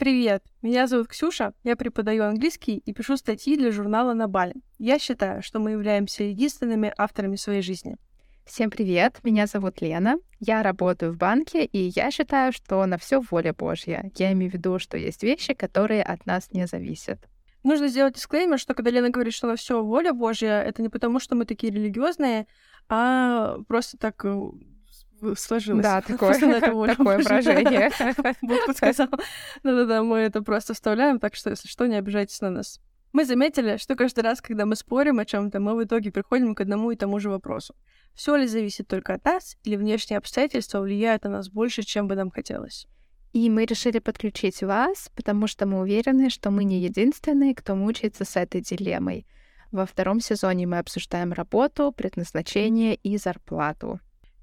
Привет, меня зовут Ксюша, я преподаю английский и пишу статьи для журнала «На Бали». Я считаю, что мы являемся единственными авторами своей жизни. Всем привет, меня зовут Лена, я работаю в банке, и я считаю, что на все воля Божья. Я имею в виду, что есть вещи, которые от нас не зависят. Нужно сделать дисклеймер, что когда Лена говорит, что на все воля Божья, это не потому, что мы такие религиозные, а просто так э, сложилось. Да, такое, такое выражение. Бог подсказал. Да-да-да, мы это просто вставляем, так что, если что, не обижайтесь на нас. Мы заметили, что каждый раз, когда мы спорим о чем-то, мы в итоге приходим к одному и тому же вопросу. Все ли зависит только от нас, или внешние обстоятельства влияют на нас больше, чем бы нам хотелось? И мы решили подключить вас, потому что мы уверены, что мы не единственные, кто мучается с этой дилеммой. Во втором сезоне мы обсуждаем работу, предназначение и зарплату.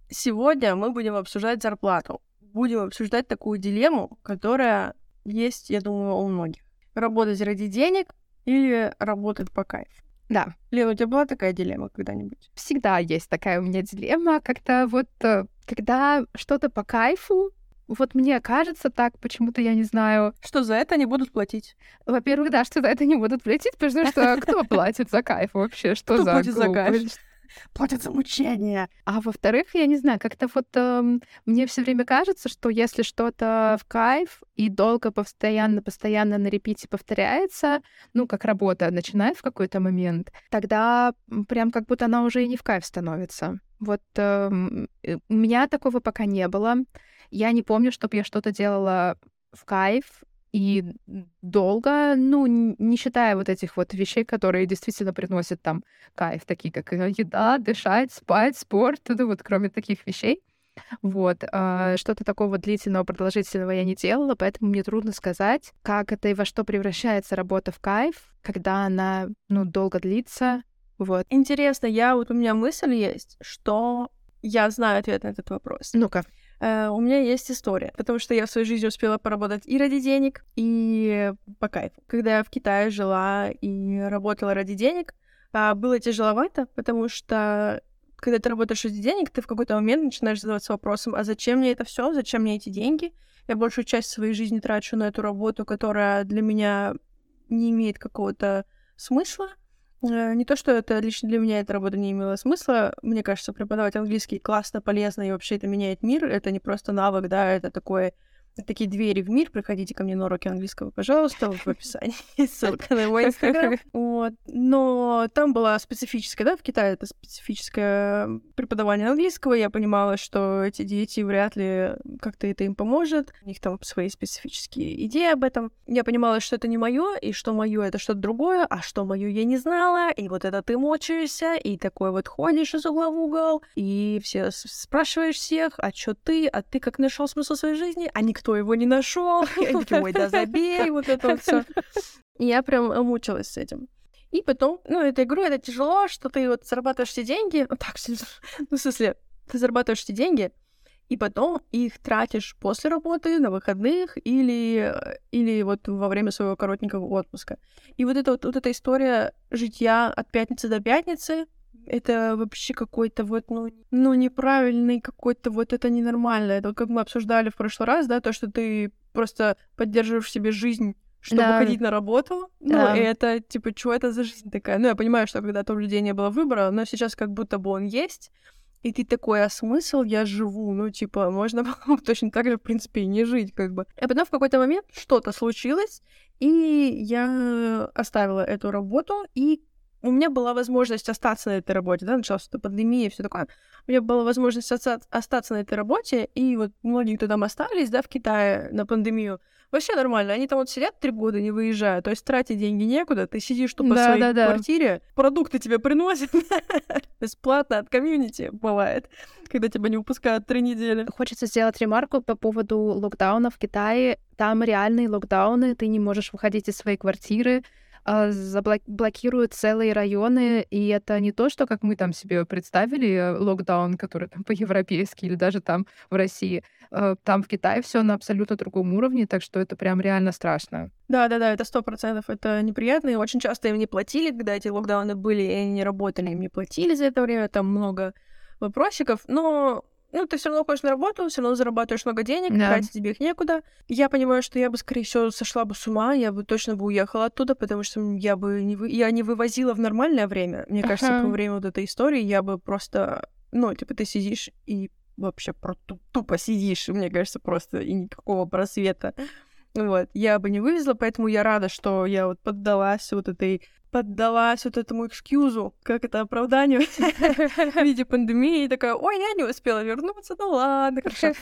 Сегодня мы будем обсуждать зарплату. Будем обсуждать такую дилемму, которая есть, я думаю, у многих. Работать ради денег или работать по кайфу. Да. Лена, у тебя была такая дилемма когда-нибудь? Всегда есть такая у меня дилемма, как-то вот, э, когда что-то по кайфу, вот мне кажется так, почему-то я не знаю. Что за это не будут платить? Во-первых, да, что за это не будут платить, потому что кто платит за кайф вообще? Что кто за платит за кайф? платят за мучение. А во-вторых, я не знаю, как-то вот э, мне все время кажется, что если что-то в кайф и долго, постоянно, постоянно на репите повторяется, ну, как работа начинает в какой-то момент, тогда прям как будто она уже и не в кайф становится. Вот э, у меня такого пока не было. Я не помню, чтобы я что-то делала в кайф, и долго, ну, не считая вот этих вот вещей, которые действительно приносят там кайф, такие как э, еда, дышать, спать, спорт, ну вот кроме таких вещей. Вот. А, что-то такого длительного, продолжительного я не делала, поэтому мне трудно сказать, как это и во что превращается работа в кайф, когда она, ну, долго длится. Вот. Интересно, я вот у меня мысль есть, что я знаю ответ на этот вопрос. Ну-ка. Uh, у меня есть история, потому что я в своей жизни успела поработать и ради денег, и по кайфу. Когда я в Китае жила и работала ради денег, uh, было тяжеловато, потому что когда ты работаешь ради денег, ты в какой-то момент начинаешь задаваться вопросом, а зачем мне это все, зачем мне эти деньги? Я большую часть своей жизни трачу на эту работу, которая для меня не имеет какого-то смысла, Э, не то, что это лично для меня эта работа не имела смысла. Мне кажется, преподавать английский классно, полезно, и вообще это меняет мир. Это не просто навык, да, это такое такие двери в мир. Приходите ко мне на уроки английского, пожалуйста, вот в описании ссылка на мой инстаграм. Вот. Но там была специфическая, да, в Китае это специфическое преподавание английского. Я понимала, что эти дети вряд ли как-то это им поможет. У них там свои специфические идеи об этом. Я понимала, что это не мое, и что мое это что-то другое, а что мое я не знала. И вот это ты мочишься, и такой вот ходишь из угла в угол, и все спрашиваешь всех, а что ты, а ты как нашел смысл своей жизни, а никто никто его не нашел. Я такие, ой, да забей, вот это вот все. Я прям мучилась с этим. И потом, ну, эту игру это тяжело, что ты вот зарабатываешь все деньги, ну, так, ну, в смысле, ты зарабатываешь все деньги, и потом их тратишь после работы, на выходных или, или вот во время своего коротенького отпуска. И вот эта вот, вот эта история житья от пятницы до пятницы, это вообще какой-то вот, ну, ну, неправильный какой-то, вот это ненормально. Это вот как мы обсуждали в прошлый раз, да, то, что ты просто поддерживаешь себе жизнь чтобы да. ходить на работу. Да. Ну, и это, типа, что это за жизнь такая? Ну, я понимаю, что когда-то у людей не было выбора, но сейчас как будто бы он есть. И ты такой, а смысл я живу? Ну, типа, можно точно так же, в принципе, и не жить, как бы. А потом в какой-то момент что-то случилось, и я оставила эту работу, и у меня была возможность остаться на этой работе, да, началась эта пандемия и все такое. У меня была возможность остаться на этой работе, и вот многие, кто там остались, да, в Китае на пандемию, вообще нормально. Они там вот сидят три года, не выезжают, то есть тратить деньги некуда, ты сидишь тупо да, в своей да, да. квартире, продукты тебе приносят бесплатно от комьюнити бывает, когда тебя не выпускают три недели. Хочется сделать ремарку по поводу локдауна в Китае. Там реальные локдауны, ты не можешь выходить из своей квартиры, а, заблокируют целые районы, и это не то, что как мы там себе представили э, локдаун, который там по-европейски или даже там в России. Э, там в Китае все на абсолютно другом уровне, так что это прям реально страшно. Да, да, да, это сто процентов. Это неприятно. И очень часто им не платили, когда эти локдауны были, и они не работали, им не платили за это время. Там много вопросиков. Но ну, ты все равно ходишь на работу, все равно зарабатываешь много денег, Да. тратить тебе их некуда. Я понимаю, что я бы, скорее всего, сошла бы с ума, я бы точно бы уехала оттуда, потому что я бы не, вы... я не вывозила в нормальное время. Мне кажется, Ага. во время вот этой истории я бы просто, ну, типа, ты сидишь и вообще про ту- тупо сидишь, мне кажется, просто и никакого просвета. Вот, я бы не вывезла, поэтому я рада, что я вот поддалась вот этой поддалась вот этому экскьюзу, как это оправданию в виде пандемии, такая, ой, я не успела вернуться, ну ладно, хорошо.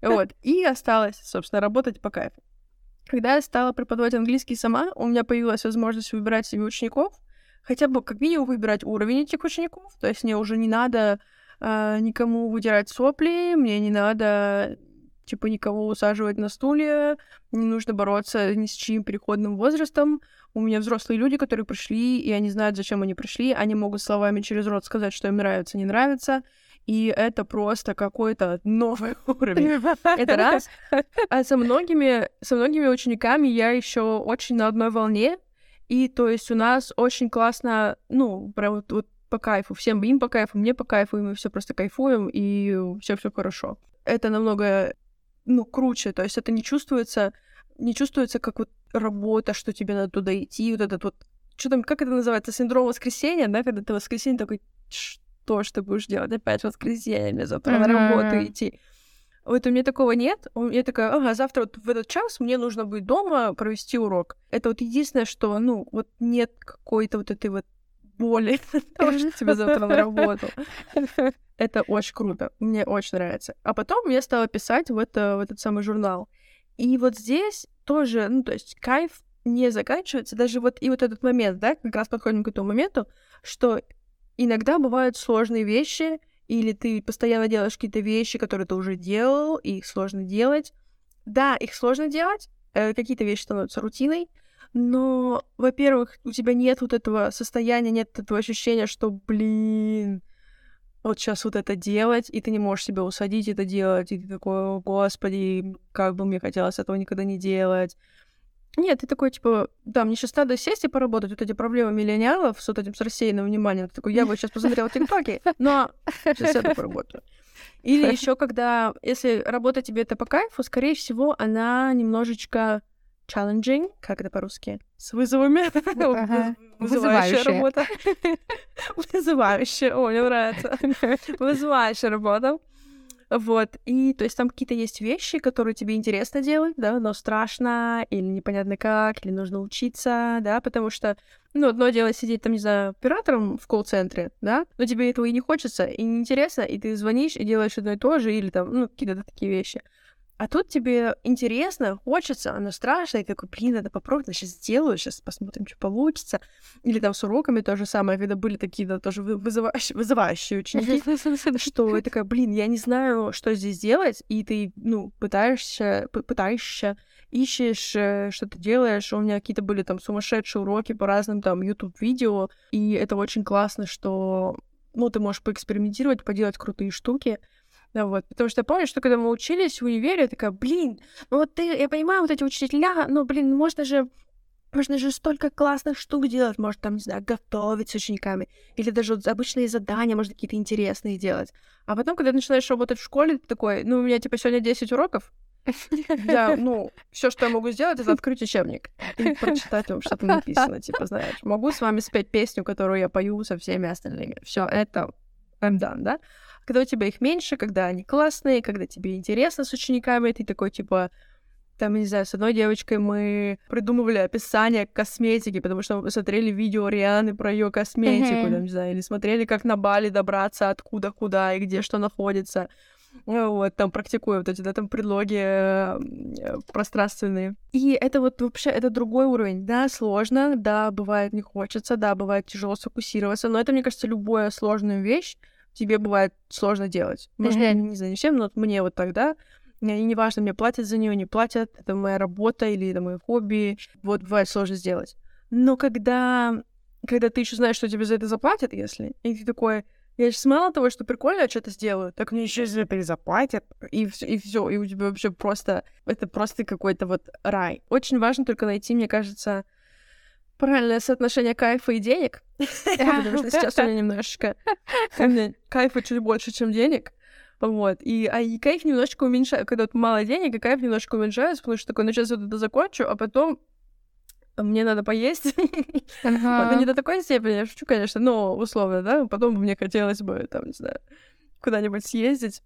Вот, и осталось, собственно, работать по кайфу. Когда я стала преподавать английский сама, у меня появилась возможность выбирать себе учеников, хотя бы как минимум выбирать уровень этих учеников, то есть мне уже не надо а, никому вытирать сопли, мне не надо типа никого усаживать на стулья, не нужно бороться ни с чьим переходным возрастом. У меня взрослые люди, которые пришли, и они знают, зачем они пришли. Они могут словами через рот сказать, что им нравится, не нравится. И это просто какой-то новый уровень. Это раз. А со многими, со многими учениками я еще очень на одной волне. И то есть у нас очень классно, ну, прям вот, вот по кайфу. Всем им по кайфу, мне по кайфу, и мы все просто кайфуем, и все все хорошо. Это намного, ну, круче. То есть это не чувствуется, не чувствуется как вот работа, что тебе надо туда идти, вот этот вот что там, как это называется, синдром воскресенья, да, когда ты воскресенье такой, что ж ты будешь делать опять воскресенье, мне завтра на работу идти. Вот у меня такого нет. Я такая, ага, завтра вот в этот час мне нужно будет дома провести урок. Это вот единственное, что, ну, вот нет какой-то вот этой вот боли того, что тебе завтра на работу. Это очень круто. Мне очень нравится. А потом я стала писать в, это, в этот самый журнал. И вот здесь тоже, ну, то есть кайф не заканчивается. Даже вот и вот этот момент, да, как раз подходим к этому моменту, что иногда бывают сложные вещи, или ты постоянно делаешь какие-то вещи, которые ты уже делал, и их сложно делать. Да, их сложно делать, э, какие-то вещи становятся рутиной, но, во-первых, у тебя нет вот этого состояния, нет этого ощущения, что, блин, вот сейчас вот это делать, и ты не можешь себя усадить это делать, и ты такой, «О, господи, как бы мне хотелось этого никогда не делать. Нет, ты такой, типа, да, мне сейчас надо сесть и поработать. Вот эти проблемы миллениалов с вот этим с рассеянным вниманием. Ты такой, я бы сейчас посмотрела тиктоки, но сейчас сяду поработаю. Или еще когда, если работа тебе это по кайфу, скорее всего, она немножечко challenging, как это по-русски? С вызовами. Ага. Вызывающая Вызывающая. работа. Вызывающая. О, мне нравится. Вызывающая работа. Вот, и то есть там какие-то есть вещи, которые тебе интересно делать, да, но страшно, или непонятно как, или нужно учиться, да, потому что, ну, одно дело сидеть там, не знаю, оператором в колл-центре, да, но тебе этого и не хочется, и не интересно, и ты звонишь и делаешь одно и то же, или там, ну, какие-то такие вещи. А тут тебе интересно, хочется, оно страшно, и ты такой, блин, надо попробовать, сейчас сделаю, сейчас посмотрим, что получится. Или там с уроками то же самое, когда были такие, да, тоже вы- вызывающие, вызывающие ученики, что я такая, блин, я не знаю, что здесь делать, и ты, ну, пытаешься, пытаешься, ищешь, э, что ты делаешь. У меня какие-то были там сумасшедшие уроки по разным там YouTube-видео, и это очень классно, что, ну, ты можешь поэкспериментировать, поделать крутые штуки. Да, вот. Потому что я помню, что когда мы учились в универе, я такая, блин, ну вот ты, я понимаю, вот эти учителя, ну, блин, можно же можно же столько классных штук делать, может, там, не знаю, готовить с учениками, или даже вот обычные задания, может, какие-то интересные делать. А потом, когда начинаешь работать в школе, ты такой, ну, у меня, типа, сегодня 10 уроков, я, ну, все, что я могу сделать, это открыть учебник и прочитать вам, что там написано, типа, знаешь, могу с вами спеть песню, которую я пою со всеми остальными. Все, это I'm done, да? Когда у тебя их меньше, когда они классные, когда тебе интересно с учениками, ты такой, типа, там, не знаю, с одной девочкой мы придумывали описание косметики, потому что мы смотрели видео Рианы про ее косметику, Мгм. там, не знаю, или смотрели, как на Бали добраться откуда куда и где что находится. Ну Вот, там практикуя вот эти, да, там предлоги э, э, пространственные. И это вот вообще, это другой уровень. Да, сложно, да, бывает не хочется, да, бывает тяжело сфокусироваться, но это, мне кажется, любая сложная вещь тебе бывает сложно делать. Может, Мгм. не знаю, не всем, но вот мне вот тогда и неважно, мне платят за нее, не платят, это моя работа или это мое хобби, вот бывает сложно сделать. Но когда, когда ты еще знаешь, что тебе за это заплатят, если, и ты такой, я сейчас мало того, что прикольно, я что-то сделаю, так мне еще за это и заплатят, и все, и все, и у тебя вообще просто, это просто какой-то вот рай. Очень важно только найти, мне кажется, правильное соотношение кайфа и денег, потому что сейчас у меня немножечко кайфа чуть больше, чем денег, Вот. И, а и кайф немножечко уменьшается, когда вот мало денег, и кайф немножко уменьшается, потому что такой, ну сейчас вот это закончу, а потом мне надо поесть. Ага. Это не до такой степени, я шучу, конечно, но условно, да, потом мне хотелось бы, там, не знаю, куда-нибудь съездить.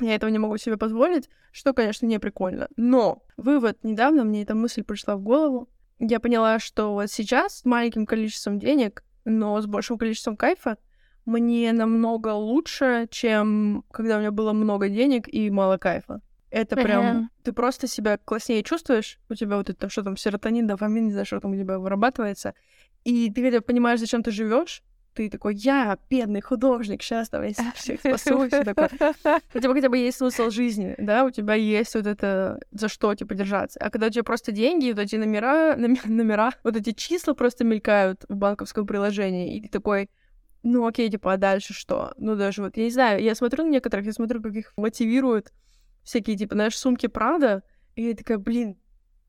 Я этого не могу себе позволить, что, конечно, не прикольно. Но вывод недавно, мне эта мысль пришла в голову. Я поняла, что вот сейчас с маленьким количеством денег, но с большим количеством кайфа, мне намного лучше, чем когда у меня было много денег и мало кайфа. Это прям... Uh-huh. Ты просто себя класснее чувствуешь, у тебя вот это, что там, серотонин, дофамин, не знаю, что там у тебя вырабатывается, и ты хотя понимаешь, зачем ты живешь, ты такой, я бедный художник, сейчас давай всех спасу, все такое. У тебя хотя бы есть смысл жизни, да, у тебя есть вот это, за что, типа, держаться. А когда у тебя просто деньги, вот эти номера, номера, вот эти числа просто мелькают в банковском приложении, и ты такой, ну окей, типа, а дальше что? Ну даже вот, я не знаю, я смотрю на некоторых, я смотрю, как их мотивируют всякие, типа, знаешь, сумки Прада, и я такая, блин,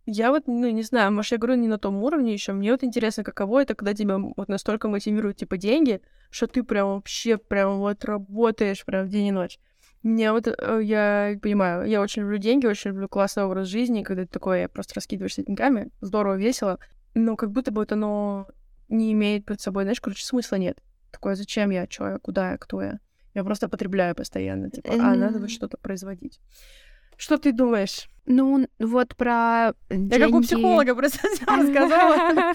я вот, ну, не знаю, может, я говорю не на том уровне еще. Мне вот интересно, каково это, когда тебя вот настолько мотивируют, типа, деньги, что ты прям вообще прям вот работаешь прям в день и ночь. Мне вот, э, я понимаю, я очень люблю деньги, очень люблю классный образ жизни, когда ты такой, просто раскидываешься деньгами, здорово, весело, но как будто бы вот оно не имеет под собой, знаешь, короче, смысла нет. Такое, зачем я, что я, куда я, кто я? Я просто потребляю постоянно, типа, а надо вот что-то производить. Что ты думаешь? Ну, вот про деньги... Я как у психолога просто рассказала.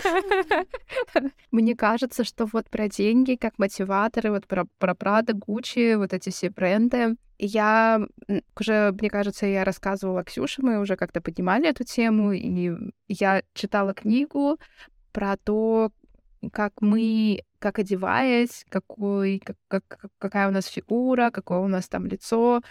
Мне кажется, что вот про деньги, как мотиваторы, вот про, про Prada, Gucci, вот эти все бренды, я уже, мне кажется, я рассказывала Ксюше, мы уже как-то поднимали эту тему, и я читала книгу про то, как мы, как одеваясь, какой, как, как, какая у нас фигура, какое у нас там лицо,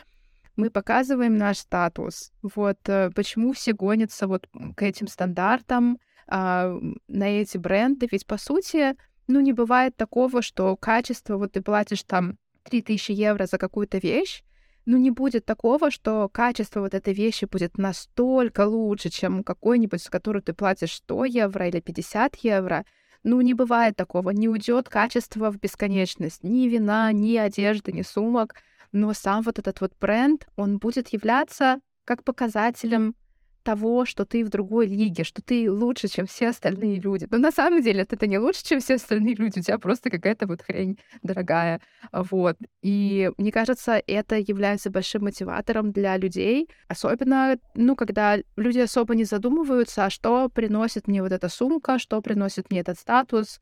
мы показываем наш статус. Вот э, почему все гонятся вот к этим стандартам, а, на эти бренды. Ведь, по сути, ну, не бывает такого, что качество, вот ты платишь там 3000 евро за какую-то вещь, ну, не будет такого, что качество вот этой вещи будет настолько лучше, чем какой-нибудь, за которую ты платишь 100 евро или 50 евро. Ну, не бывает такого. Не уйдет качество в бесконечность. Ни вина, ни одежды, ни сумок но сам вот этот вот бренд, он будет являться как показателем того, что ты в другой лиге, что ты лучше, чем все остальные люди. Но на самом деле это не лучше, чем все остальные люди, у тебя просто какая-то вот хрень дорогая. Вот. И мне кажется, это является большим мотиватором для людей, особенно, ну, когда люди особо не задумываются, а что приносит мне вот эта сумка, что приносит мне этот статус,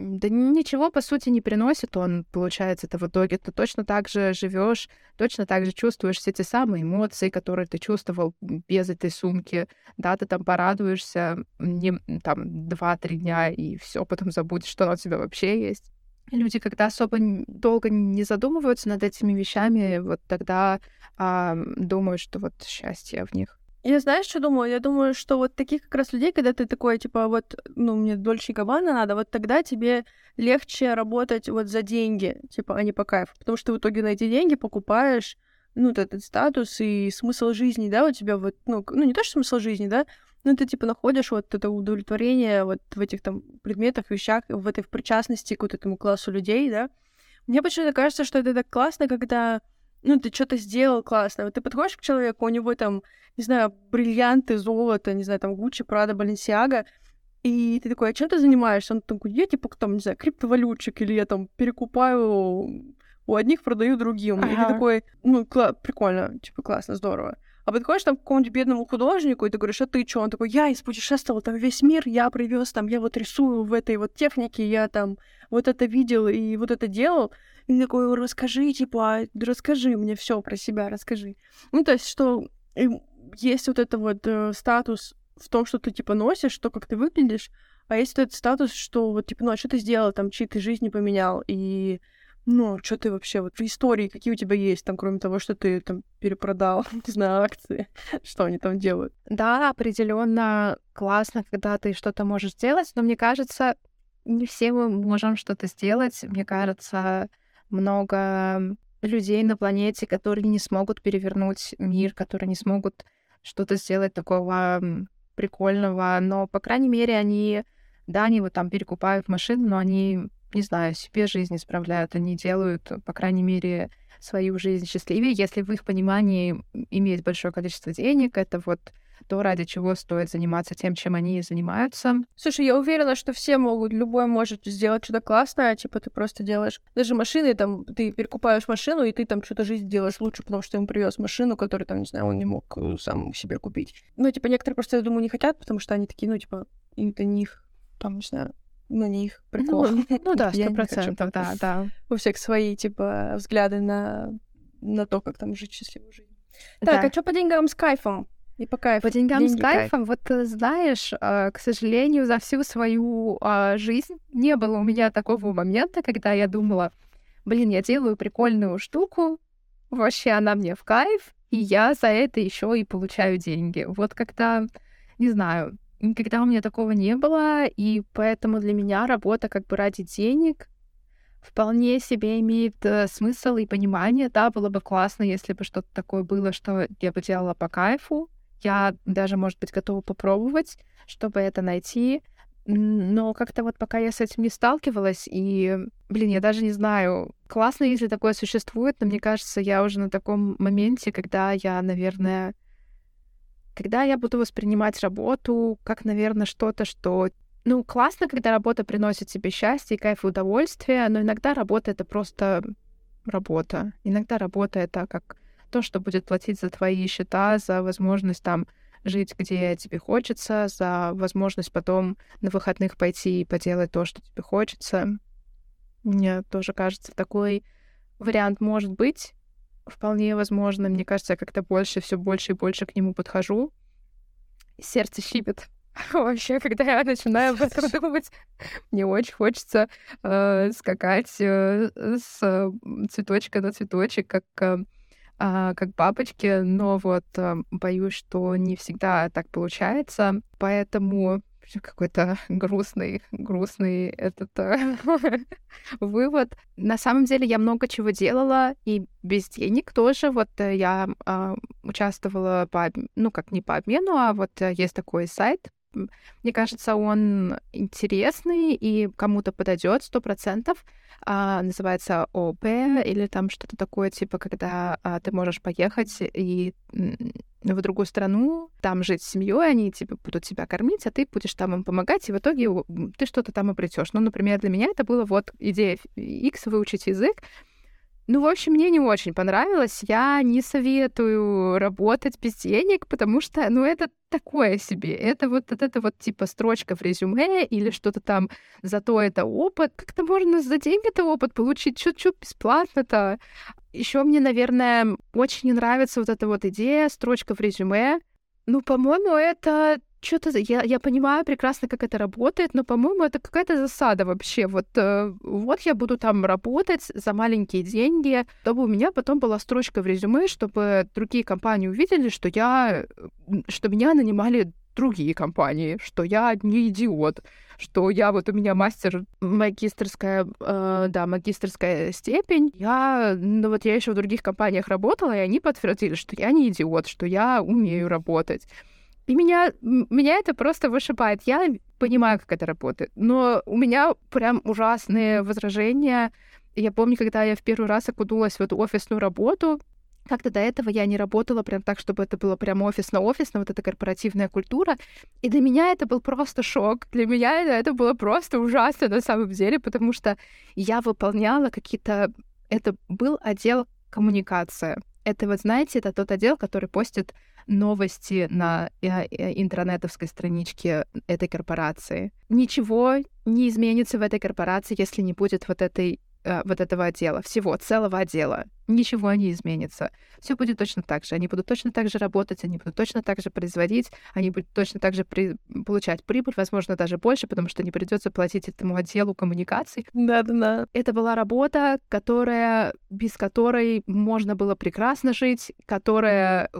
да ничего, по сути, не приносит он, получается, это в итоге. Ты точно так же живешь, точно так же чувствуешь все те самые эмоции, которые ты чувствовал без этой сумки. Да, ты там порадуешься не, там два-три дня, и все, потом забудешь, что она у тебя вообще есть. Люди, когда особо долго не задумываются над этими вещами, вот тогда а, думают, что вот счастье в них. Я знаешь, что думаю? Я думаю, что вот таких как раз людей, когда ты такой, типа, вот, ну, мне Дольче Габбана надо, вот тогда тебе легче работать вот за деньги, типа, а не по кайфу. Потому что в итоге на эти деньги покупаешь, ну, этот статус и смысл жизни, да, у тебя вот, ну, ну не то, что смысл жизни, да, но ты, типа, находишь вот это удовлетворение вот в этих там предметах, вещах, в этой в причастности к вот этому классу людей, да. Мне почему-то кажется, что это так классно, когда ну, ты что-то сделал классно. Вот ты подходишь к человеку, у него там, не знаю, бриллианты, золото, не знаю, там Гуччи, Прада, Баленсиага, и ты такой, а чем ты занимаешься? Он такой, я типа, там, не знаю, криптовалютчик, или я там перекупаю у одних, продаю другим. Ага. И ты такой, ну, кла- прикольно, типа, классно, здорово. А подходишь там к какому-нибудь бедному художнику, и ты говоришь, а ты что? Он такой, я испутешествовал там весь мир, я привез там, я вот рисую в этой вот технике, я там вот это видел и вот это делал. И такой, расскажи, типа, расскажи мне все про себя, расскажи. Ну, то есть, что есть вот это вот э, статус в том, что ты, типа, носишь, то, как ты выглядишь, а есть вот этот статус, что вот, типа, ну, а что ты сделал, там, чьи ты жизни поменял, и, ну, что ты вообще, вот, в истории, какие у тебя есть, там, кроме того, что ты, там, перепродал, не знаю, акции, что они там делают. Да, определенно классно, когда ты что-то можешь сделать, но мне кажется, не все мы можем что-то сделать. Мне кажется, много людей на планете, которые не смогут перевернуть мир, которые не смогут что-то сделать такого прикольного, но, по крайней мере, они, да, они вот там перекупают машины, но они, не знаю, себе жизнь исправляют, они делают, по крайней мере, свою жизнь счастливее, если в их понимании иметь большое количество денег, это вот то, ради чего стоит заниматься тем, чем они занимаются. Слушай, я уверена, что все могут, любой может сделать что-то классное, типа ты просто делаешь даже машины, там, ты перекупаешь машину, и ты там что-то жизнь делаешь лучше, потому что ему привез машину, которую там, не знаю, он не мог э, сам себе купить. Ну, типа, некоторые просто, я думаю, не хотят, потому что они такие, ну, типа, это не их, там, не знаю, ну, не их прикол. Ну, ну да, сто процентов, да, да. У всех свои, типа, взгляды на, на то, как там жить счастливую жизнь. Так, да. а что по деньгам с кайфом? И по кайфу. По деньгам Деньги с кайфом, кайф. вот э, знаешь, э, к сожалению, за всю свою а, жизнь не было у меня такого момента, когда я думала, блин, я делаю прикольную штуку, вообще она мне в кайф, и я за это еще и получаю деньги. Вот когда, не знаю, никогда у меня такого не было, и поэтому для меня работа как бы ради денег вполне себе имеет э, смысл и понимание. Да, было бы классно, если бы что-то такое было, что я бы делала по кайфу, я даже, может быть, готова попробовать, чтобы это найти. Но как-то вот пока я с этим не сталкивалась, и, блин, я даже не знаю, классно, если такое существует, но мне кажется, я уже на таком моменте, когда я, наверное, когда я буду воспринимать работу как, наверное, что-то, что... Ну, классно, когда работа приносит тебе счастье, кайф и удовольствие, но иногда работа — это просто работа. Иногда работа — это как то, что будет платить за твои счета, за возможность там жить, где тебе хочется, за возможность потом на выходных пойти и поделать то, что тебе хочется. Мне тоже кажется, такой вариант может быть вполне возможно. Мне кажется, я как-то больше, все больше и больше к нему подхожу. Сердце щипет. Вообще, когда я начинаю об этом думать, мне очень хочется э, скакать э, с цветочка на цветочек, как э, как бабочки, но вот а, боюсь, что не всегда так получается, поэтому какой-то грустный, грустный этот э, вывод. На самом деле я много чего делала и без денег тоже. Вот э, я э, участвовала по, ну как не по обмену, а вот э, есть такой сайт мне кажется, он интересный и кому-то подойдет сто процентов. А, называется ОП или там что-то такое, типа, когда а, ты можешь поехать и в другую страну, там жить с семьей, они типа будут тебя кормить, а ты будешь там им помогать, и в итоге ты что-то там обретешь. Ну, например, для меня это было вот идея X выучить язык, ну, в общем, мне не очень понравилось. Я не советую работать без денег, потому что, ну, это такое себе. Это вот, вот это вот типа строчка в резюме или что-то там, зато это опыт. Как-то можно за деньги это опыт получить чуть-чуть бесплатно-то. Еще мне, наверное, очень не нравится вот эта вот идея, строчка в резюме. Ну, по-моему, это что-то я, я понимаю прекрасно, как это работает, но, по-моему, это какая-то засада вообще. Вот, э, вот я буду там работать за маленькие деньги, чтобы у меня потом была строчка в резюме, чтобы другие компании увидели, что я, что меня нанимали другие компании, что я не идиот, что я вот у меня мастер магистрская, э, да, магистрская степень. Я, ну вот я еще в других компаниях работала, и они подтвердили, что я не идиот, что я умею работать. И меня, меня это просто вышибает. Я понимаю, как это работает, но у меня прям ужасные возражения. Я помню, когда я в первый раз окунулась в эту офисную работу, как-то до этого я не работала прям так, чтобы это было прям офисно-офисно, вот эта корпоративная культура. И для меня это был просто шок. Для меня это было просто ужасно на самом деле, потому что я выполняла какие-то... Это был отдел коммуникация. Это вот, знаете, это тот отдел, который постит новости на э, э, интернетовской страничке этой корпорации. Ничего не изменится в этой корпорации, если не будет вот этой э, вот этого отдела, всего, целого отдела. Ничего не изменится. Все будет точно так же. Они будут точно так же работать, они будут точно так же производить, они будут точно так же при... получать прибыль, возможно, даже больше, потому что не придется платить этому отделу коммуникаций. Да-да-да. Это была работа, которая, без которой можно было прекрасно жить, которая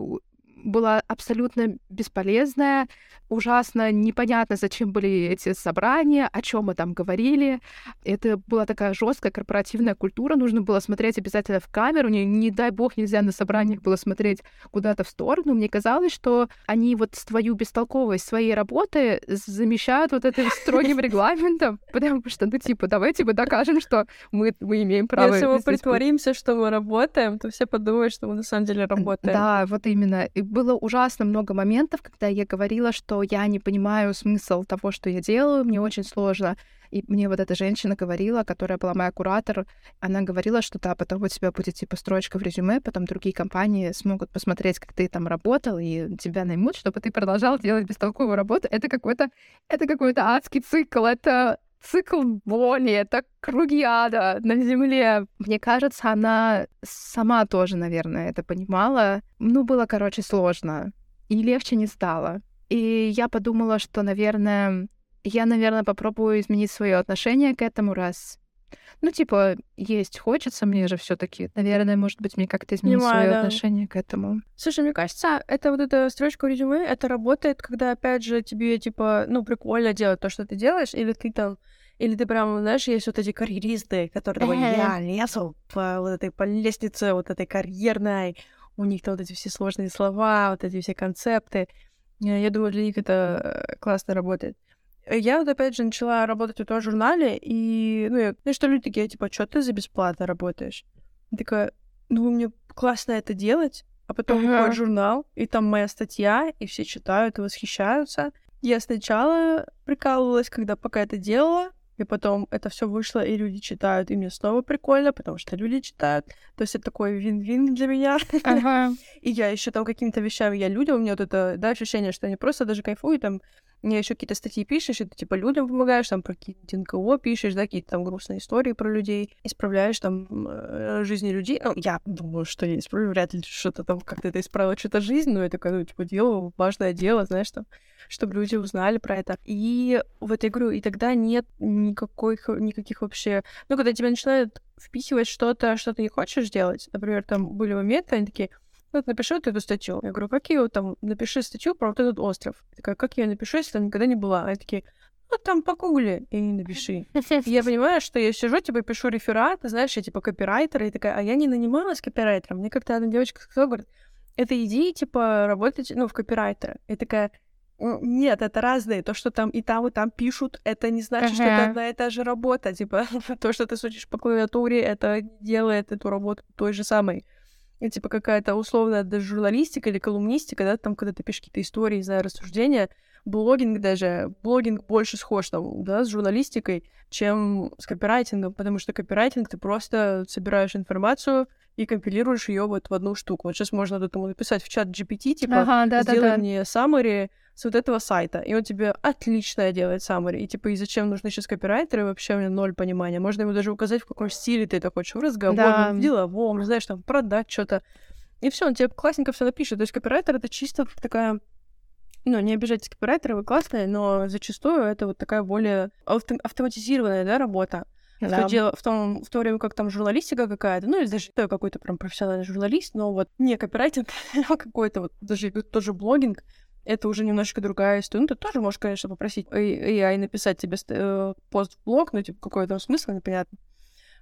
была абсолютно бесполезная, ужасно непонятно, зачем были эти собрания, о чем мы там говорили. Это была такая жесткая корпоративная культура, нужно было смотреть обязательно в камеру, не, не дай бог нельзя на собраниях было смотреть куда-то в сторону. Мне казалось, что они вот твою бестолковость своей работы замещают вот этим строгим регламентом, потому что, ну, типа, давайте мы докажем, что мы, мы имеем право... Если мы притворимся, что мы работаем, то все подумают, что мы на самом деле работаем. Да, вот именно. И было ужасно много моментов, когда я говорила, что я не понимаю смысл того, что я делаю, мне очень сложно. И мне вот эта женщина говорила, которая была моя куратор, она говорила, что да, потом у тебя будет типа строчка в резюме, потом другие компании смогут посмотреть, как ты там работал, и тебя наймут, чтобы ты продолжал делать бестолковую работу. Это какой-то, это какой-то адский цикл, это цикл боли, это круги ада на земле. Мне кажется, она сама тоже, наверное, это понимала. Ну, было, короче, сложно. И легче не стало. И я подумала, что, наверное, я, наверное, попробую изменить свое отношение к этому раз. Ну, типа, есть хочется мне же все таки Наверное, может быть, мне как-то изменить свое да. отношение к этому. Слушай, мне кажется, это вот эта строчка резюме, это работает, когда, опять же, тебе, типа, ну, прикольно делать то, что ты делаешь, или ты там или ты прям, знаешь, есть вот эти карьеристы, которые такой, я лезу по вот этой по лестнице вот этой карьерной, у них там вот эти все сложные слова, вот эти все концепты. Я думаю, для них это э, классно работает. Я вот опять же начала работать в том журнале, и, ну, я, ну, что люди такие, типа, что ты за бесплатно работаешь? Я такая, ну, мне классно это делать, а потом ага. выходит журнал, и там моя статья, и все читают и восхищаются. Я сначала прикалывалась, когда пока это делала, и потом это все вышло, и люди читают, и мне снова прикольно, потому что люди читают. То есть это такой вин-вин для меня. Ага. и я еще там какими-то вещами, я людям, у меня вот это, да, ощущение, что они просто даже кайфуют, там, мне еще какие-то статьи пишешь, и ты, типа, людям помогаешь, там, про какие-то НКО пишешь, да, какие-то там грустные истории про людей, исправляешь там э, жизни людей. Ну, я думаю, что я исправлю, вряд ли что-то там, как-то это исправило что-то жизнь, но это, ну, типа, дело, важное дело, знаешь, там, чтобы люди узнали про это. И вот я говорю, и тогда нет никакой, никаких вообще... Ну, когда тебя начинают впихивать что-то, что ты не хочешь делать, например, там были моменты, они такие, вот напиши вот эту статью. Я говорю, как ее там, напиши статью про вот этот остров. Я такая, как я напишу, если там никогда не была? Они такие, ну, там погугли и напиши. И я понимаю, что я сижу, типа, пишу реферат, знаешь, я, типа, копирайтер, и такая, а я не нанималась копирайтером. Мне как-то одна девочка сказала, говорит, это иди, типа, работать, ну, в копирайтера. Я такая, нет, это разные. То, что там и там, и там пишут, это не значит, ага. что это одна и та же работа. Типа, то, что ты судишь по клавиатуре, это делает эту работу той же самой. Типа, какая-то условная даже журналистика или колумнистика, да, там, когда ты пишешь какие-то истории, за рассуждения, блогинг даже, блогинг больше схож там, да, с журналистикой, чем с копирайтингом, потому что копирайтинг ты просто собираешь информацию, и компилируешь ее вот в одну штуку. Вот сейчас можно этому написать в чат GPT, типа, ага, да, сделай да, да. мне summary с вот этого сайта, и он тебе отлично делает summary. И типа, и зачем нужны сейчас копирайтеры, вообще у меня ноль понимания. Можно ему даже указать, в каком стиле ты это хочешь, в разговоре, в деловом, знаешь, там, продать что-то. И все, он тебе классненько все напишет. То есть копирайтер это чисто такая ну, не обижайтесь, копирайтеры, вы классные, но зачастую это вот такая более автоматизированная, да, работа. Да. В, дело, в, том, в то время как там журналистика какая-то, ну или даже какой-то прям профессиональный журналист, но вот не копирайтинг, а какой-то вот даже тот же блогинг, это уже немножко другая история. Ну, ты тоже можешь, конечно, попросить AI написать тебе э, пост в блог, но типа какой там смысл, непонятно.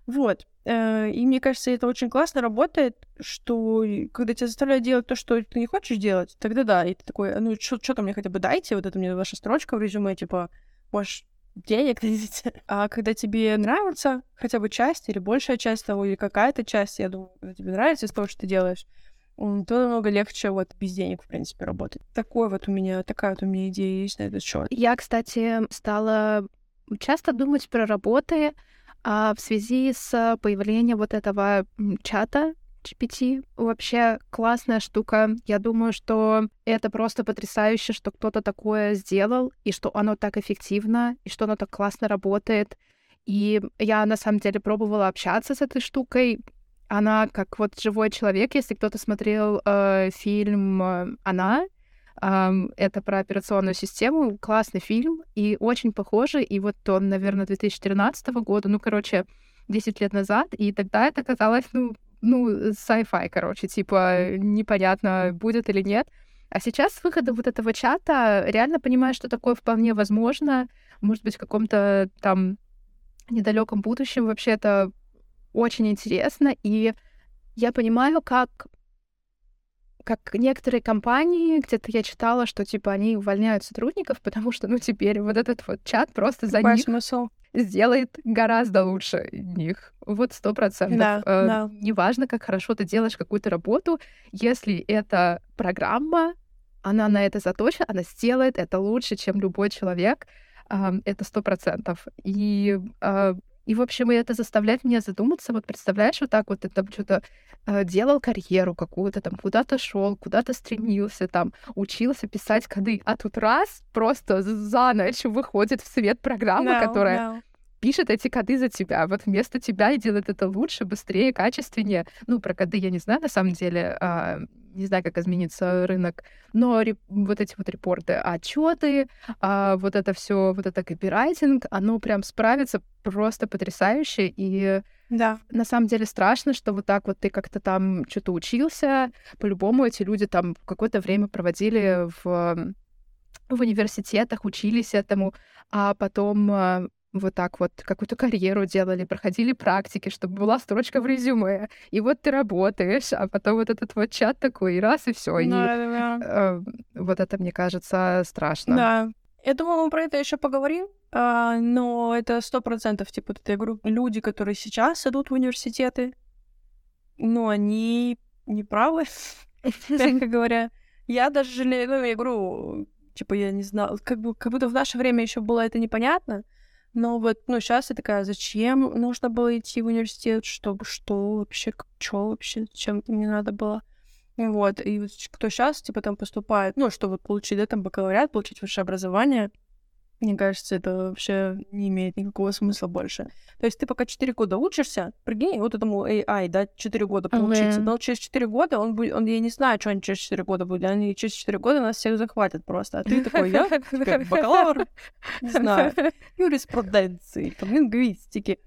Вот. Э, и мне кажется, это очень классно работает, что когда тебя заставляют делать то, что ты не хочешь делать, тогда да, и ты такой, ну, что-то мне хотя бы дайте, вот это мне ваша строчка в резюме, типа, можешь денег дадите. А когда тебе нравится хотя бы часть или большая часть того, или какая-то часть, я думаю, когда тебе нравится из того, что ты делаешь, то намного легче вот без денег, в принципе, работать. Такой вот у меня, такая вот у меня идея есть на этот счет. Я, кстати, стала часто думать про работы а, в связи с появлением вот этого чата GPT вообще классная штука. Я думаю, что это просто потрясающе, что кто-то такое сделал, и что оно так эффективно, и что оно так классно работает. И я на самом деле пробовала общаться с этой штукой. Она как вот живой человек. Если кто-то смотрел э, фильм э, «Она», э, это про операционную систему, классный фильм и очень похожий. И вот он, наверное, 2013 года, ну, короче, 10 лет назад, и тогда это казалось, ну, ну, sci-fi, короче, типа, непонятно, будет или нет. А сейчас с выходом вот этого чата реально понимаю, что такое вполне возможно. Может быть, в каком-то там недалеком будущем вообще это очень интересно. И я понимаю, как как некоторые компании, где-то я читала, что, типа, они увольняют сотрудников, потому что, ну, теперь вот этот вот чат просто за Какой них смысл? сделает гораздо лучше них. Вот сто процентов. Да, э, да. Неважно, как хорошо ты делаешь какую-то работу, если эта программа, она на это заточена, она сделает это лучше, чем любой человек. Э, это сто процентов. И э, и, в общем, это заставляет меня задуматься. Вот представляешь, вот так вот ты там что-то э, делал карьеру какую-то, там куда-то шел, куда-то стремился, там учился писать коды, а тут раз просто за ночь выходит в свет программа, no, которая no пишет эти коды за тебя, вот вместо тебя и делает это лучше, быстрее, качественнее. Ну, про коды я не знаю, на самом деле, а, не знаю, как изменится рынок, но реп- вот эти вот репорты, отчеты, а, вот это все, вот это копирайтинг, оно прям справится просто потрясающе, и да. На самом деле страшно, что вот так вот ты как-то там что-то учился. По-любому эти люди там какое-то время проводили в в университетах, учились этому, а потом а, вот так вот какую-то карьеру делали, проходили практики, чтобы была строчка в резюме. И вот ты работаешь, а потом вот этот вот чат такой, и раз, и все. Да, и да. Э, вот это, мне кажется, страшно. Да. Я думаю, мы про это еще поговорим, а, но это сто процентов, типа, вот я говорю, люди, которые сейчас идут в университеты, ну, они не правы, мягко говоря. Я даже жалею, ну, я говорю, типа, я не знала, как, бы, как будто в наше время еще было это непонятно, но вот, ну, сейчас я такая, зачем нужно было идти в университет, чтобы что вообще, что вообще, чем мне надо было. Вот, и вот кто сейчас, типа, там поступает, ну, чтобы получить, да, там, бакалавриат, получить высшее образование, мне кажется, это вообще не имеет никакого смысла больше. То есть ты пока 4 года учишься, прикинь, вот этому AI, да, 4 года поучиться, uh-huh. но через 4 года он будет, он, я не знаю, что они через 4 года будут, они через 4 года нас всех захватят просто, а ты такой, я бакалавр, не знаю, юриспруденции, там, лингвистики.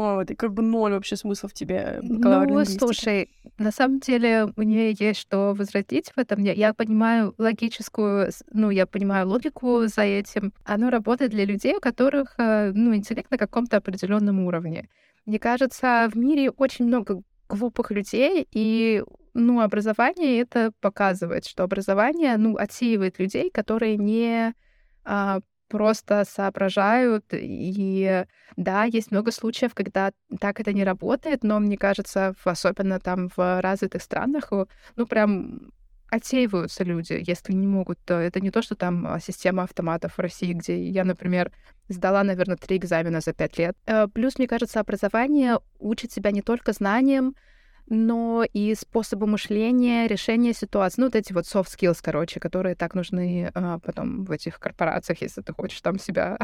Вот, и как бы ноль вообще смысла в тебе Ну, слушай, на самом деле мне есть что возразить в этом. Я, я понимаю логическую, ну, я понимаю логику за этим. Оно работает для людей, у которых, э, ну, интеллект на каком-то определенном уровне. Мне кажется, в мире очень много глупых людей, и ну, образование это показывает, что образование, ну, отсеивает людей, которые не а, просто соображают. И да, есть много случаев, когда так это не работает, но мне кажется, особенно там в развитых странах, ну прям отсеиваются люди, если не могут. Это не то, что там а, система автоматов в России, где я, например, сдала, наверное, три экзамена за пять лет. Э, плюс, мне кажется, образование учит себя не только знаниям, но и способы мышления, решения ситуаций. Ну, вот эти вот soft skills, короче, которые так нужны а, потом в этих корпорациях, если ты хочешь там себя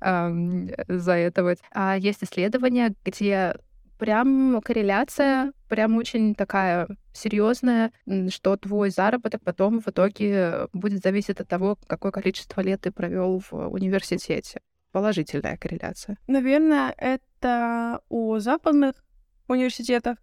заэтовать. А есть исследования, где прям корреляция, прям очень такая серьезная, что твой заработок потом в итоге будет зависеть от того, какое количество лет ты провел в университете. Положительная корреляция. Наверное, это у западных университетах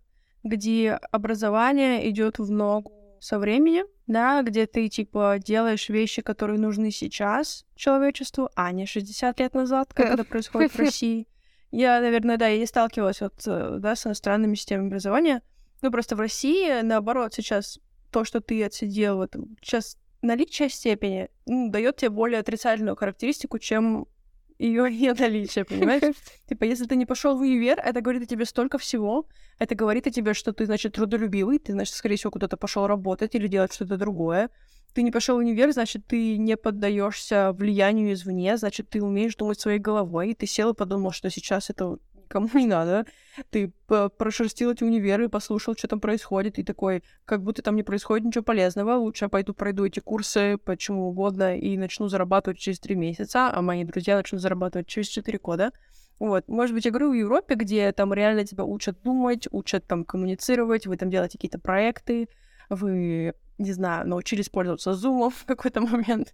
где образование идет в ногу со временем, да, где ты, типа, делаешь вещи, которые нужны сейчас человечеству, а не 60 лет назад, как это происходит в России. Я, наверное, да, я не сталкивалась вот, э, да, с иностранными системами образования. Ну, просто в России, наоборот, сейчас то, что ты отсидел, вот, сейчас наличие степени ну, дает тебе более отрицательную характеристику, чем ее не наличие, понимаешь? Типа, если ты не пошел в универ, это говорит о тебе столько всего. Это говорит о тебе, что ты, значит, трудолюбивый, ты, значит, скорее всего, куда-то пошел работать или делать что-то другое. Ты не пошел в универ, значит, ты не поддаешься влиянию извне, значит, ты умеешь думать своей головой, и ты сел и подумал, что сейчас это кому не надо. Ты прошерстил эти универы, послушал, что там происходит, и такой, как будто там не происходит ничего полезного, лучше я пойду пройду эти курсы, почему угодно, и начну зарабатывать через три месяца, а мои друзья начнут зарабатывать через четыре года. Вот, может быть, я говорю, в Европе, где там реально тебя учат думать, учат там коммуницировать, вы там делаете какие-то проекты, вы, не знаю, научились пользоваться Zoom в какой-то момент,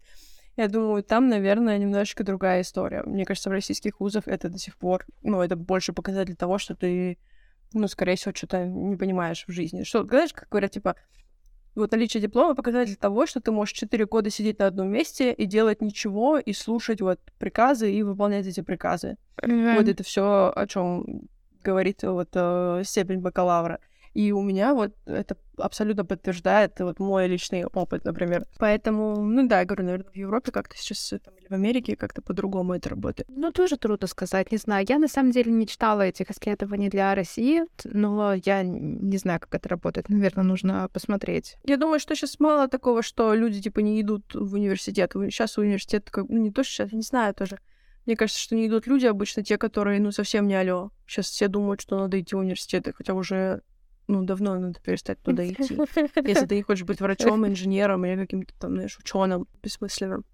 я думаю, там, наверное, немножечко другая история. Мне кажется, в российских вузах это до сих пор, ну, это больше показатель того, что ты, ну, скорее всего, что-то не понимаешь в жизни. Что, знаешь, как говорят, типа, Вот наличие диплома показатель того, что ты можешь 4 года сидеть на одном месте и делать ничего, и слушать вот приказы и выполнять эти приказы. Мгм. Вот это все, о чем говорит вот э, степень бакалавра. И у меня вот это абсолютно подтверждает вот мой личный опыт, например. Поэтому, ну да, я говорю, наверное, в Европе как-то сейчас там, или в Америке как-то по-другому это работает. Ну, тоже трудно сказать, не знаю. Я на самом деле не читала этих исследований для России, но я не знаю, как это работает. Наверное, нужно посмотреть. Я думаю, что сейчас мало такого, что люди типа не идут в университет. Сейчас университет, как, ну не то, что сейчас, я не знаю тоже. Мне кажется, что не идут люди обычно те, которые, ну, совсем не алё. Сейчас все думают, что надо идти в университеты, хотя уже, ну, давно надо перестать туда идти. Если ты не хочешь быть врачом, инженером или каким-то там, знаешь, ученым бессмысленным.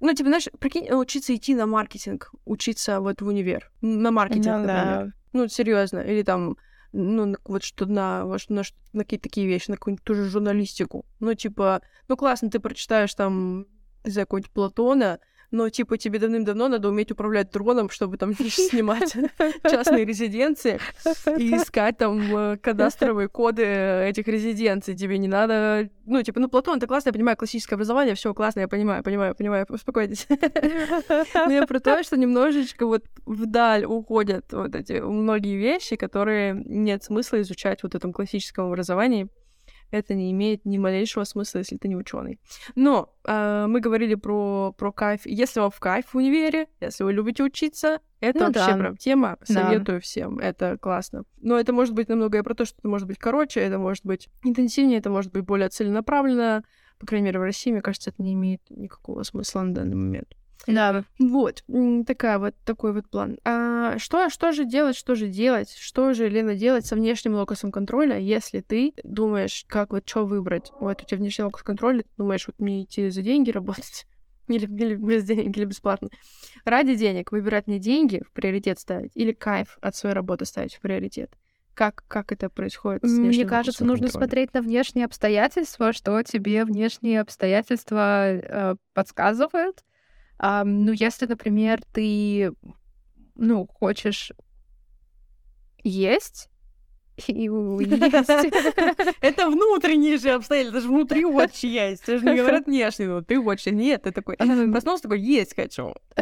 Ну, типа, знаешь, прикинь, учиться идти на маркетинг, учиться вот в универ, на маркетинг, Ну да. например. Ну, серьезно, или там, ну, вот что на, вот на, на какие-то такие вещи, на какую-нибудь ту же журналистику. Ну, типа, ну, классно, ты прочитаешь там, не знаю, какого-нибудь Платона, но, типа, тебе давным-давно надо уметь управлять дроном, чтобы там снимать частные резиденции и искать там э, кадастровые коды этих резиденций. Тебе не надо... Ну, типа, ну, Платон, это классно, я понимаю, классическое образование, все классно, я понимаю, понимаю, понимаю, успокойтесь. Но я про то, что немножечко вот вдаль уходят вот эти многие вещи, которые нет смысла изучать вот в этом классическом образовании. Это не имеет ни малейшего смысла, если ты не ученый. Но э, мы говорили про, про кайф. Если вам в кайф в универе, если вы любите учиться, это Ну вообще да. прям тема. Да. Советую всем. Это классно. Но это может быть намного и про то, что это может быть короче, это может быть интенсивнее, это может быть более целенаправленно. По крайней мере, в России, мне кажется, это не имеет никакого смысла на данный момент. Да. Вот, такая вот, такой вот план. А, что, что же делать, что же делать, что же, Лена, делать со внешним локусом контроля, если ты думаешь, как вот что выбрать? Вот у тебя внешний локус контроля, ты думаешь, вот мне идти за деньги работать, или, или без денег, или бесплатно. Ради денег выбирать не деньги в приоритет ставить, или кайф от своей работы ставить в приоритет. Как, как это происходит? Мне кажется, нужно контроля? смотреть на внешние обстоятельства, что тебе внешние обстоятельства э, подсказывают. А, ну, если, например, ты, ну, хочешь есть, и есть. Это внутренние же обстоятельства, это же внутри очень есть. Это же не говорят внешне, ну, ты очень. Нет, ты такой, проснулся такой, есть хочу.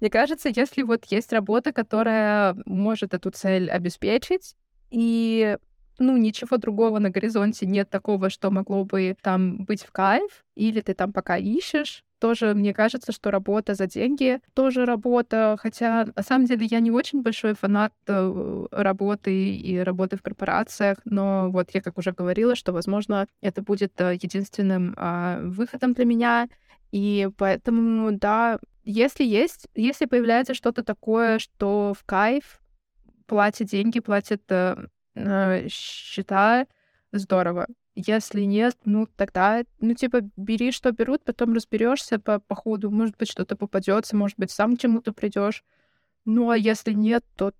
Мне кажется, если вот есть работа, которая может эту цель обеспечить, и ну, ничего другого на горизонте нет такого, что могло бы там быть в кайф, или ты там пока ищешь, тоже мне кажется, что работа за деньги тоже работа, хотя на самом деле я не очень большой фанат э, работы и работы в корпорациях, но вот я как уже говорила, что, возможно, это будет э, единственным а, выходом для меня, и поэтому, да, если есть, если появляется что-то такое, что в кайф, платит деньги, платит э, счета, здорово. Если нет, ну тогда, ну типа бери, что берут, потом разберешься по, по ходу, может быть что-то попадется, может быть сам к чему-то придешь. Ну а если нет, то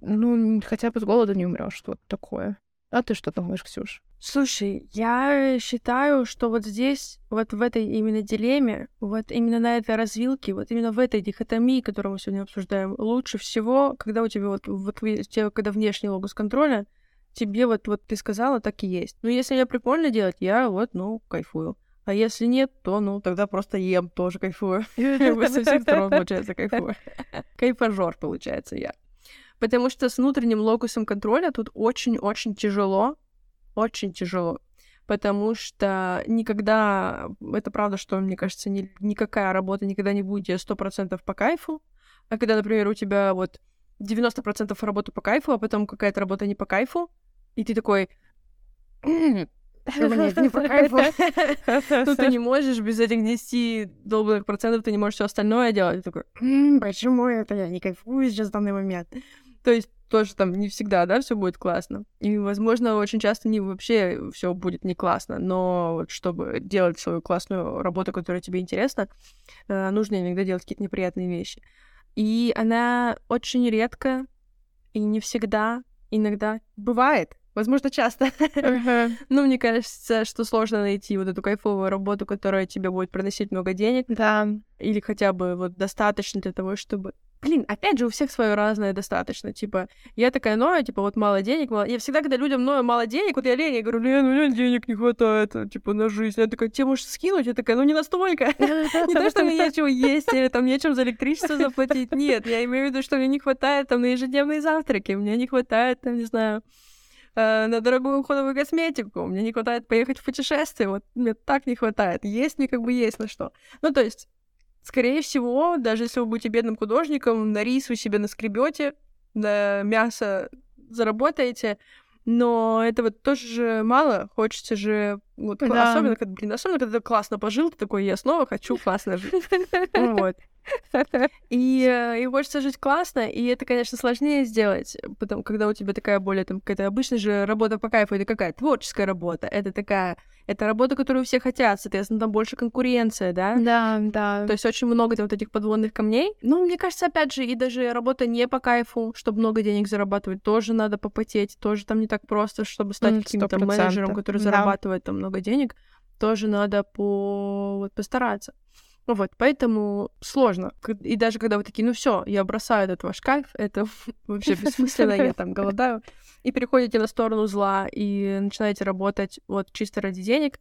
ну хотя бы с голода не умрешь, вот такое. А ты что думаешь, Ксюш? Слушай, я считаю, что вот здесь, вот в этой именно дилемме, вот именно на этой развилке, вот именно в этой дихотомии, которую мы сегодня обсуждаем, лучше всего, когда у тебя вот, вот у когда внешний логос контроля, тебе вот, вот ты сказала, так и есть. Ну, если мне прикольно делать, я вот, ну, кайфую. А если нет, то, ну, тогда просто ем, тоже кайфую. Со всех сторон, получается, кайфую. Кайфажор, получается, я. Потому что с внутренним локусом контроля тут очень-очень тяжело, очень тяжело. Потому что никогда, это правда, что, мне кажется, ни- никакая работа никогда не будет тебе 100% по кайфу. А когда, например, у тебя вот 90% работы по кайфу, а потом какая-то работа не по кайфу, и ты такой... «М, Мне это не по кайфу. Ну, ты не можешь без этих 10 долбанных процентов, ты не можешь все остальное делать. Ты такой, «М, почему это я не кайфую сейчас в данный момент? То есть тоже там не всегда, да, все будет классно. И, возможно, очень часто не вообще все будет не классно, но вот чтобы делать свою классную работу, которая тебе интересна, э, нужно иногда делать какие-то неприятные вещи. И она очень редко и не всегда, иногда бывает. Возможно, часто. Ну, мне кажется, что сложно найти вот эту кайфовую работу, которая тебе будет приносить много денег. Да. Или хотя бы вот достаточно для того, чтобы блин, опять же, у всех свое разное достаточно. Типа, я такая ноя, типа, вот мало денег, мало... Я всегда, когда людям ною мало денег, вот я Лене я говорю, Лен, у меня денег не хватает, типа, на жизнь. Я такая, тебе можешь скинуть? Я такая, ну не настолько. Не то, что мне нечего есть, или там нечем за электричество заплатить. Нет, я имею в виду, что мне не хватает там на ежедневные завтраки, мне не хватает, там, не знаю, э, на дорогую уходовую косметику, мне не хватает поехать в путешествие, вот мне так не хватает. Есть мне как бы есть на что. Ну, то есть, Скорее всего, даже если вы будете бедным художником, на рис вы себе наскребете, на мясо заработаете, но этого тоже же мало, хочется же, вот, да. особенно, когда, блин, особенно, когда ты классно пожил, ты такой, я снова хочу классно жить. Вот. И, э, и хочется жить классно, и это, конечно, сложнее сделать, потому когда у тебя такая более там какая-то обычная же работа по кайфу, это какая творческая работа, это такая, это работа, которую все хотят, соответственно, там больше конкуренция, да? Да, да. То есть очень много вот этих подводных камней. Ну, мне кажется, опять же, и даже работа не по кайфу, чтобы много денег зарабатывать, тоже надо попотеть, тоже там не так просто, чтобы стать каким-то менеджером, который зарабатывает там много денег, тоже надо по... вот, постараться. Вот, поэтому сложно. И даже когда вы такие, ну все, я бросаю этот ваш кайф, это вообще бессмысленно, я там голодаю, и переходите на сторону зла и начинаете работать вот чисто ради денег,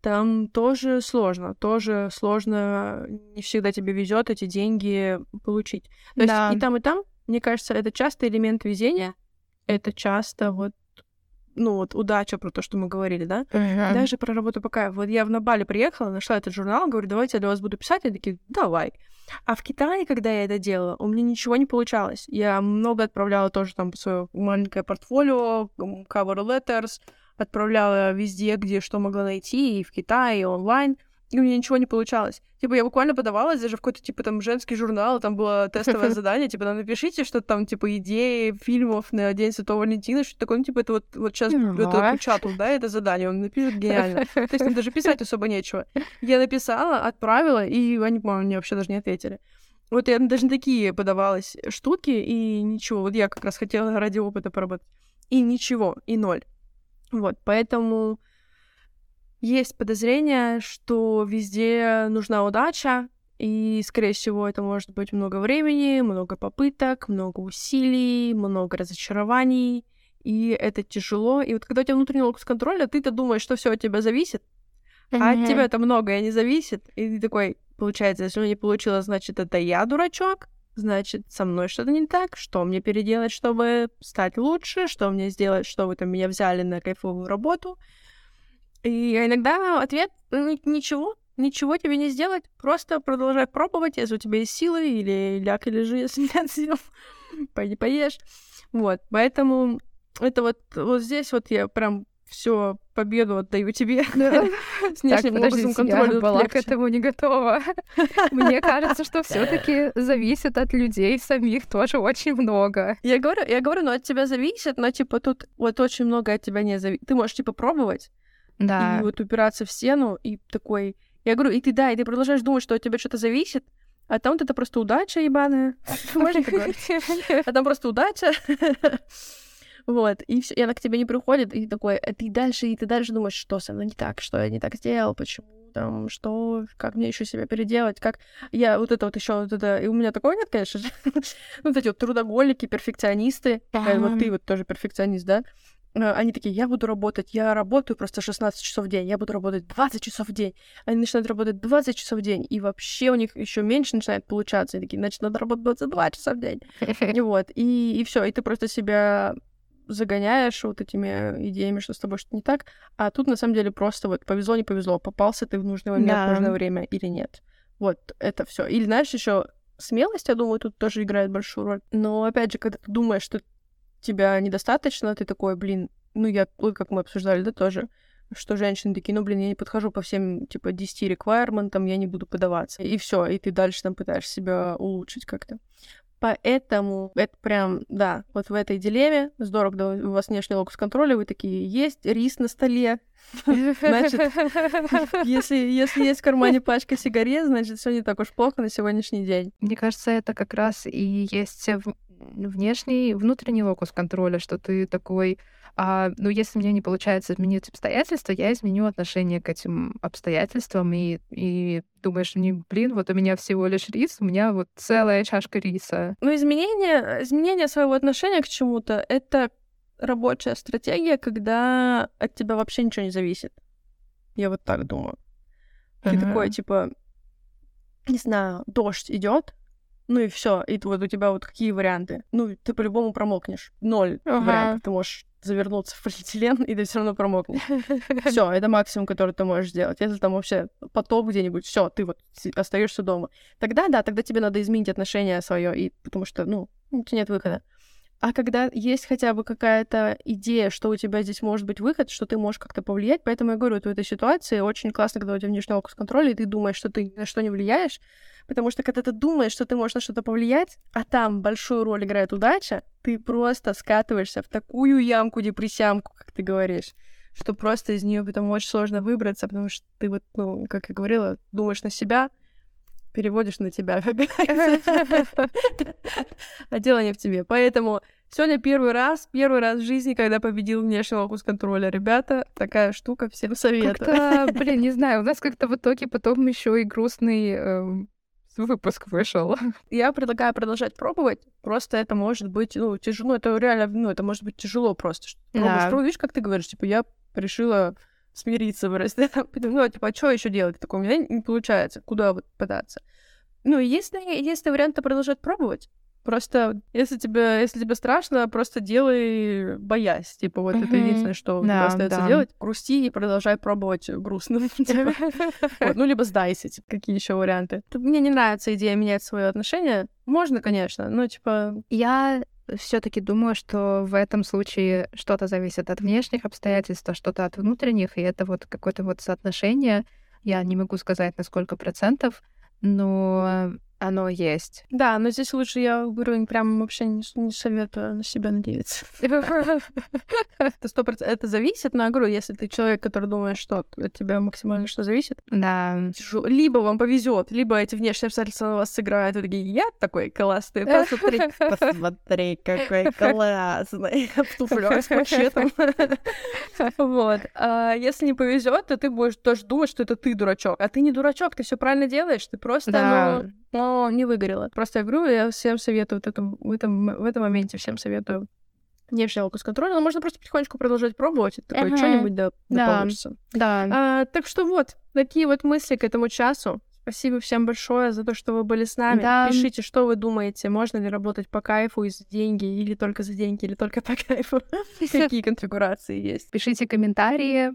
там тоже сложно, тоже сложно, не всегда тебе везет эти деньги получить. То да. есть и там, и там, мне кажется, это часто элемент везения, это часто вот ну вот удача про то, что мы говорили, да? Uh-huh. Даже про работу пока. Вот я в на Бали приехала, нашла этот журнал, говорю, давайте я для вас буду писать. Они такие, давай. А в Китае, когда я это делала, у меня ничего не получалось. Я много отправляла тоже там свое маленькое портфолио, cover letters, отправляла везде, где что могла найти, и в Китае, и онлайн и у меня ничего не получалось. Типа, я буквально подавалась даже в какой-то, типа, там, женский журнал, там было тестовое задание, типа, там, напишите, что там, типа, идеи фильмов на День Святого Валентина, что такое, ну, типа, это вот, вот сейчас это чату, да, это задание, он напишет гениально. То есть там даже писать особо нечего. Я написала, отправила, и они, по-моему, мне вообще даже не ответили. Вот я даже такие подавалась штуки, и ничего. Вот я как раз хотела ради опыта поработать. И ничего, и ноль. Вот, поэтому есть подозрение, что везде нужна удача, и, скорее всего, это может быть много времени, много попыток, много усилий, много разочарований, и это тяжело. И вот когда у тебя внутренний локус контроля, ты-то думаешь, что все от тебя зависит, mm-hmm. а от тебя это многое не зависит. И ты такой, получается, если у меня не получилось, значит, это я дурачок, значит, со мной что-то не так, что мне переделать, чтобы стать лучше, что мне сделать, чтобы там меня взяли на кайфовую работу. И иногда ответ ну, ничего, ничего тебе не сделать, просто продолжай пробовать, если у тебя есть силы, или ляг и лежи, если нет сил, пойди поешь. Вот, поэтому это вот, вот здесь вот я прям все победу отдаю тебе. Да. С внешним образом контроля. Я была к этому не готова. Мне кажется, что все таки зависит от людей самих тоже очень много. Я говорю, я говорю, ну от тебя зависит, но типа тут вот очень много от тебя не зависит. Ты можешь типа пробовать, да. И вот упираться в стену, и такой... Я говорю, и ты, да, и ты продолжаешь думать, что от тебя что-то зависит, а там вот это просто удача ебаная. Можно так говорить? А там просто удача. Вот, и все, и она к тебе не приходит, и такой, а ты дальше, и ты дальше думаешь, что со мной не так, что я не так сделал, почему там, что, как мне еще себя переделать, как я вот это вот еще вот это, и у меня такого нет, конечно же, вот эти вот трудоголики, перфекционисты, э, вот ты вот тоже перфекционист, да, они такие, я буду работать, я работаю просто 16 часов в день, я буду работать 20 часов в день. Они начинают работать 20 часов в день, и вообще у них еще меньше начинает получаться. Они такие, значит, надо работать 22 часа в день. И вот, и, и все, и ты просто себя загоняешь вот этими идеями, что с тобой что-то не так, а тут на самом деле просто вот повезло, не повезло, попался ты в нужный момент, да. в нужное время или нет. Вот, это все. Или знаешь, еще смелость, я думаю, тут тоже играет большую роль. Но опять же, когда ты думаешь, что тебя недостаточно, ты такой, блин, ну я, вот как мы обсуждали, да, тоже, что женщины такие, ну, блин, я не подхожу по всем, типа, 10 реквайрментам, я не буду подаваться. И все, и ты дальше там пытаешься себя улучшить как-то. Поэтому это прям, да, вот в этой дилемме здорово, когда у вас внешний локус контроля, вы такие, есть рис на столе, значит, если, если есть в кармане пачка сигарет, значит, все не так уж плохо на сегодняшний день. Мне кажется, это как раз и есть внешний, внутренний локус контроля, что ты такой, а, ну, если мне не получается изменить обстоятельства, я изменю отношение к этим обстоятельствам и, и думаешь, не, блин, вот у меня всего лишь рис, у меня вот целая чашка риса. Ну, изменение, изменение своего отношения к чему-то — это рабочая стратегия, когда от тебя вообще ничего не зависит. Я вот так думаю. Ты uh-huh. такой, типа, не знаю, дождь идет, ну и все. И вот у тебя вот какие варианты? Ну, ты по-любому промокнешь. Ноль ага. вариантов. Ты можешь завернуться в полиэтилен, и ты все равно промокнешь. Все, это максимум, который ты можешь сделать. Если там вообще потоп где-нибудь, все, ты вот остаешься дома. Тогда да, тогда тебе надо изменить отношение свое, и потому что, ну, у тебя нет выхода. А когда есть хотя бы какая-то идея, что у тебя здесь может быть выход, что ты можешь как-то повлиять, поэтому я говорю, вот в этой ситуации очень классно, когда у тебя внешний локус контроля, и ты думаешь, что ты на что не влияешь, потому что когда ты думаешь, что ты можешь на что-то повлиять, а там большую роль играет удача, ты просто скатываешься в такую ямку, депрессямку, как ты говоришь, что просто из нее потом очень сложно выбраться, потому что ты вот, ну, как я говорила, думаешь на себя, переводишь на тебя. А дело не в тебе. Поэтому сегодня первый раз, первый раз в жизни, когда победил внешний локус контроля. Ребята, такая штука, всем советую. Блин, не знаю, у нас как-то в итоге потом еще и грустный эм, выпуск вышел. Я предлагаю продолжать пробовать. Просто это может быть, ну, тяжело. Это реально, ну, это может быть тяжело просто. Пробуешь, да. видишь, как ты говоришь, типа, я решила смириться просто. ну, типа, а что еще делать? Такое, у меня не получается. Куда вот пытаться? Ну, если, если варианты продолжать пробовать, Просто если тебе, если тебе страшно, просто делай боясь. Типа вот mm-hmm. это единственное, что да, остается да. делать. Грусти и продолжай пробовать грустно. Типа. Ну, либо сдайся. Типа, какие еще варианты? Мне не нравится идея менять свое отношение. Можно, конечно, но типа... Я все-таки думаю, что в этом случае что-то зависит от внешних обстоятельств, а что-то от внутренних, и это вот какое-то вот соотношение. Я не могу сказать на сколько процентов, но оно есть. Да, но здесь лучше я говорю, прям вообще не, не советую на себя надеяться. Это сто процентов. Это зависит, но я говорю, если ты человек, который думает, что от тебя максимально что зависит, да. либо вам повезет, либо эти внешние обстоятельства на вас сыграют, и такие, я такой классный, посмотри, посмотри, какой классный, в туфлях с пакетом. Вот. А если не повезет, то ты будешь тоже думать, что это ты дурачок. А ты не дурачок, ты все правильно делаешь, ты просто, ну, но не выгорело. Просто я говорю, я всем советую вот этом, в, этом, в этом моменте всем советую не взял контроля, но можно просто потихонечку продолжать пробовать. Это такое uh-huh. что-нибудь да, да, да получится. Да. А, так что вот, такие вот мысли к этому часу. Спасибо всем большое за то, что вы были с нами. Да. Пишите, что вы думаете, можно ли работать по кайфу и за деньги, или только за деньги, или только по кайфу. Какие конфигурации есть. Пишите комментарии.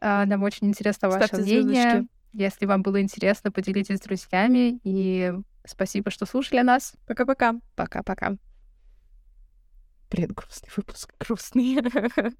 А, нам очень интересно ваше мнение. Если вам было интересно, поделитесь с друзьями. И спасибо, что слушали нас. Пока-пока. Пока-пока. Блин, грустный выпуск, грустный.